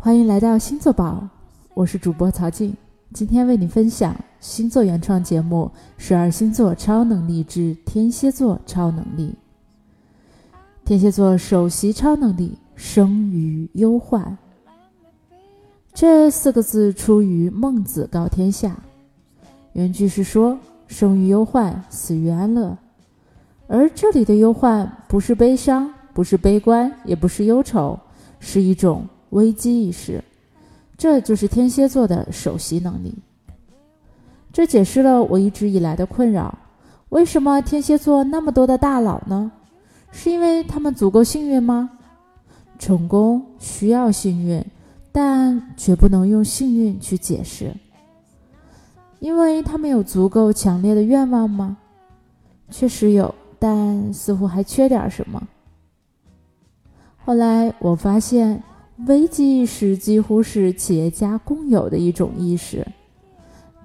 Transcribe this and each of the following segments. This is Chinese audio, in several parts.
欢迎来到星座宝，我是主播曹静，今天为你分享星座原创节目《十二星座超能力之天蝎座超能力》。天蝎座首席超能力：生于忧患。这四个字出于《孟子·告天下》，原句是说：“生于忧患，死于安乐。”而这里的忧患不是悲伤，不是悲观，也不是忧愁，是一种。危机意识，这就是天蝎座的首席能力。这解释了我一直以来的困扰：为什么天蝎座那么多的大佬呢？是因为他们足够幸运吗？成功需要幸运，但绝不能用幸运去解释。因为他们有足够强烈的愿望吗？确实有，但似乎还缺点什么。后来我发现。危机意识几乎是企业家共有的一种意识。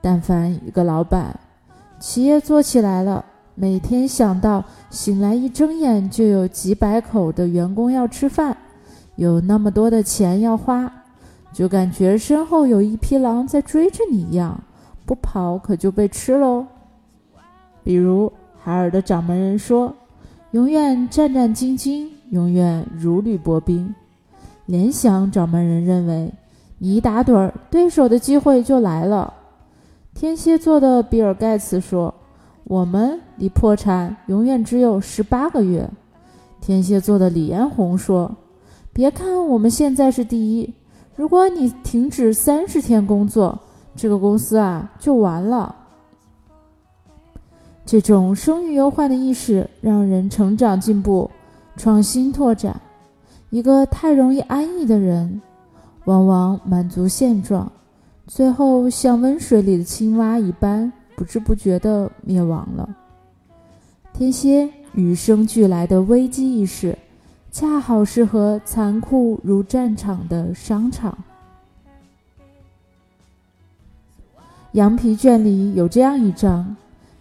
但凡一个老板，企业做起来了，每天想到醒来一睁眼就有几百口的员工要吃饭，有那么多的钱要花，就感觉身后有一匹狼在追着你一样，不跑可就被吃喽。比如海尔的掌门人说：“永远战战兢兢，永远如履薄冰。”联想掌门人认为，你一打盹儿，对手的机会就来了。天蝎座的比尔盖茨说：“我们离破产永远只有十八个月。”天蝎座的李彦宏说：“别看我们现在是第一，如果你停止三十天工作，这个公司啊就完了。”这种生于忧患的意识，让人成长进步、创新拓展。一个太容易安逸的人，往往满足现状，最后像温水里的青蛙一般，不知不觉地灭亡了。天蝎与生俱来的危机意识，恰好适合残酷如战场的商场。羊皮卷里有这样一章：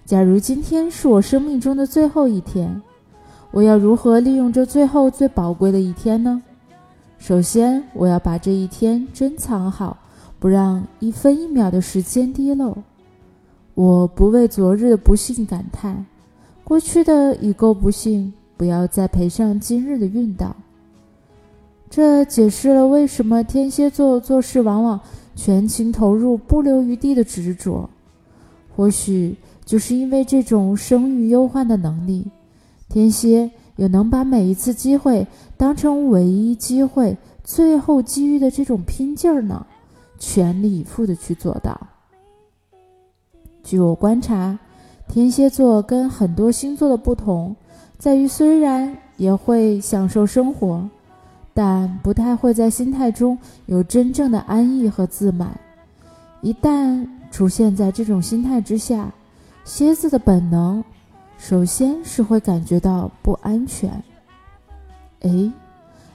假如今天是我生命中的最后一天。我要如何利用这最后最宝贵的一天呢？首先，我要把这一天珍藏好，不让一分一秒的时间滴漏。我不为昨日的不幸感叹，过去的已够不幸，不要再赔上今日的运道。这解释了为什么天蝎座做事往往全情投入、不留余地的执着。或许就是因为这种生于忧患的能力。天蝎有能把每一次机会当成唯一机会、最后机遇的这种拼劲儿呢？全力以赴的去做到。据我观察，天蝎座跟很多星座的不同，在于虽然也会享受生活，但不太会在心态中有真正的安逸和自满。一旦出现在这种心态之下，蝎子的本能。首先是会感觉到不安全。哎，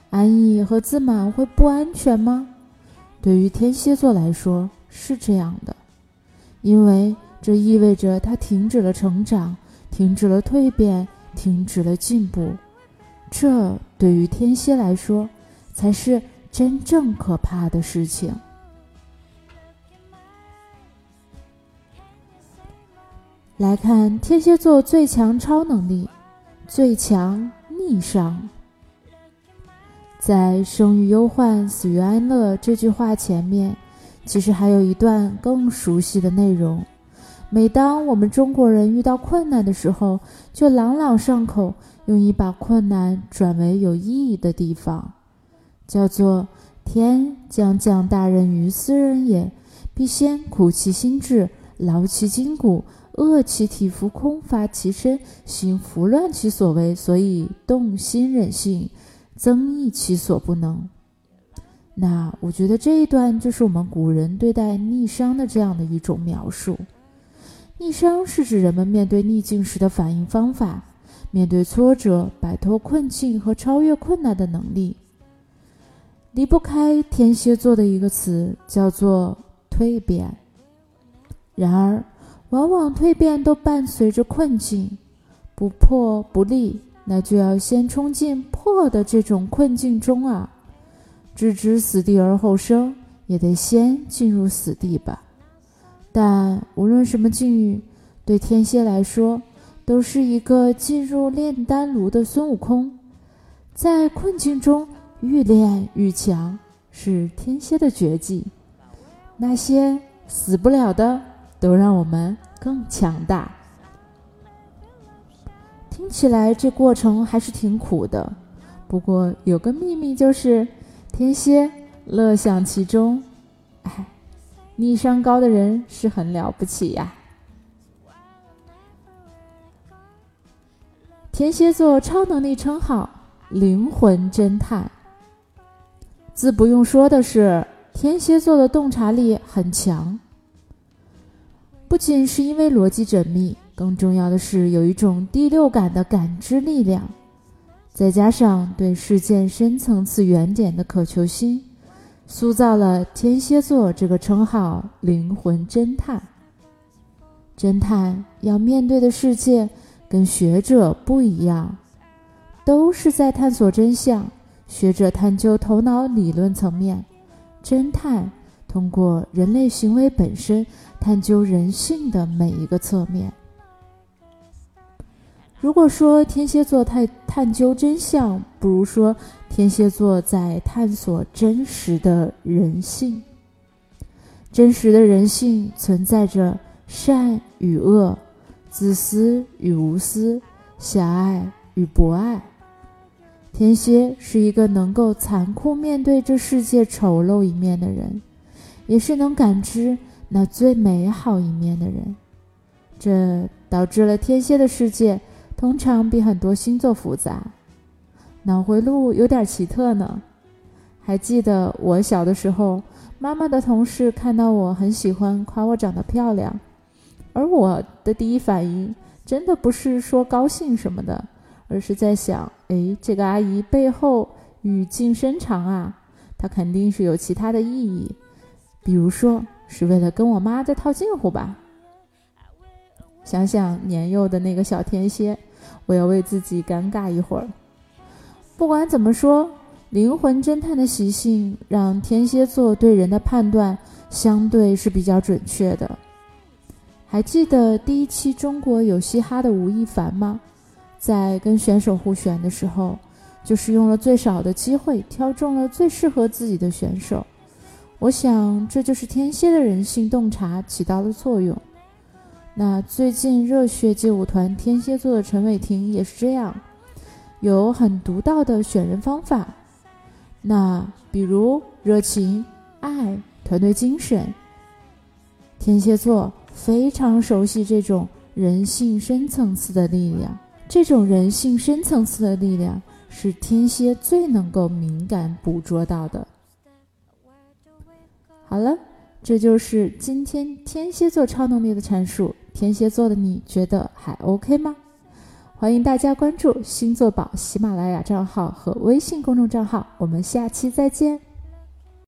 安逸和自满会不安全吗？对于天蝎座来说是这样的，因为这意味着他停止了成长，停止了蜕变，停止了进步。这对于天蝎来说才是真正可怕的事情。来看天蝎座最强超能力，最强逆商。在“生于忧患，死于安乐”这句话前面，其实还有一段更熟悉的内容。每当我们中国人遇到困难的时候，就朗朗上口，用以把困难转为有意义的地方，叫做“天将降大任于斯人也，必先苦其心志，劳其筋骨。”饿其体肤，空乏其身，行拂乱其所为，所以动心忍性，增益其所不能。那我觉得这一段就是我们古人对待逆商的这样的一种描述。逆商是指人们面对逆境时的反应方法，面对挫折、摆脱困境和超越困难的能力。离不开天蝎座的一个词，叫做蜕变。然而。往往蜕变都伴随着困境，不破不立，那就要先冲进破的这种困境中啊！置之死地而后生，也得先进入死地吧。但无论什么境遇，对天蝎来说，都是一个进入炼丹炉的孙悟空，在困境中愈练愈强，是天蝎的绝技。那些死不了的，都让我们更强大。听起来这过程还是挺苦的，不过有个秘密就是，天蝎乐享其中。哎，逆商高的人是很了不起呀。天蝎座超能力称号：灵魂侦探。自不用说的是，天蝎座的洞察力很强，不仅是因为逻辑缜密。更重要的是，有一种第六感的感知力量，再加上对事件深层次原点的渴求心，塑造了天蝎座这个称号——灵魂侦探。侦探要面对的世界跟学者不一样，都是在探索真相。学者探究头脑理论层面，侦探通过人类行为本身，探究人性的每一个侧面。如果说天蝎座探探究真相，不如说天蝎座在探索真实的人性。真实的人性存在着善与恶、自私与无私、狭隘与博爱。天蝎是一个能够残酷面对这世界丑陋一面的人，也是能感知那最美好一面的人。这导致了天蝎的世界。通常比很多星座复杂，脑回路有点奇特呢。还记得我小的时候，妈妈的同事看到我很喜欢夸我长得漂亮，而我的第一反应真的不是说高兴什么的，而是在想：哎，这个阿姨背后语境深长啊，她肯定是有其他的意义，比如说是为了跟我妈在套近乎吧。想想年幼的那个小天蝎。我要为自己尴尬一会儿。不管怎么说，灵魂侦探的习性让天蝎座对人的判断相对是比较准确的。还记得第一期中国有嘻哈的吴亦凡吗？在跟选手互选的时候，就是用了最少的机会挑中了最适合自己的选手。我想，这就是天蝎的人性洞察起到了作用。那最近热血街舞团天蝎座的陈伟霆也是这样，有很独到的选人方法。那比如热情、爱、团队精神，天蝎座非常熟悉这种人性深层次的力量。这种人性深层次的力量是天蝎最能够敏感捕捉到的。好了，这就是今天天蝎座超能力的阐述。天蝎座的你觉得还 OK 吗？欢迎大家关注星座宝喜马拉雅账号和微信公众账号，我们下期再见。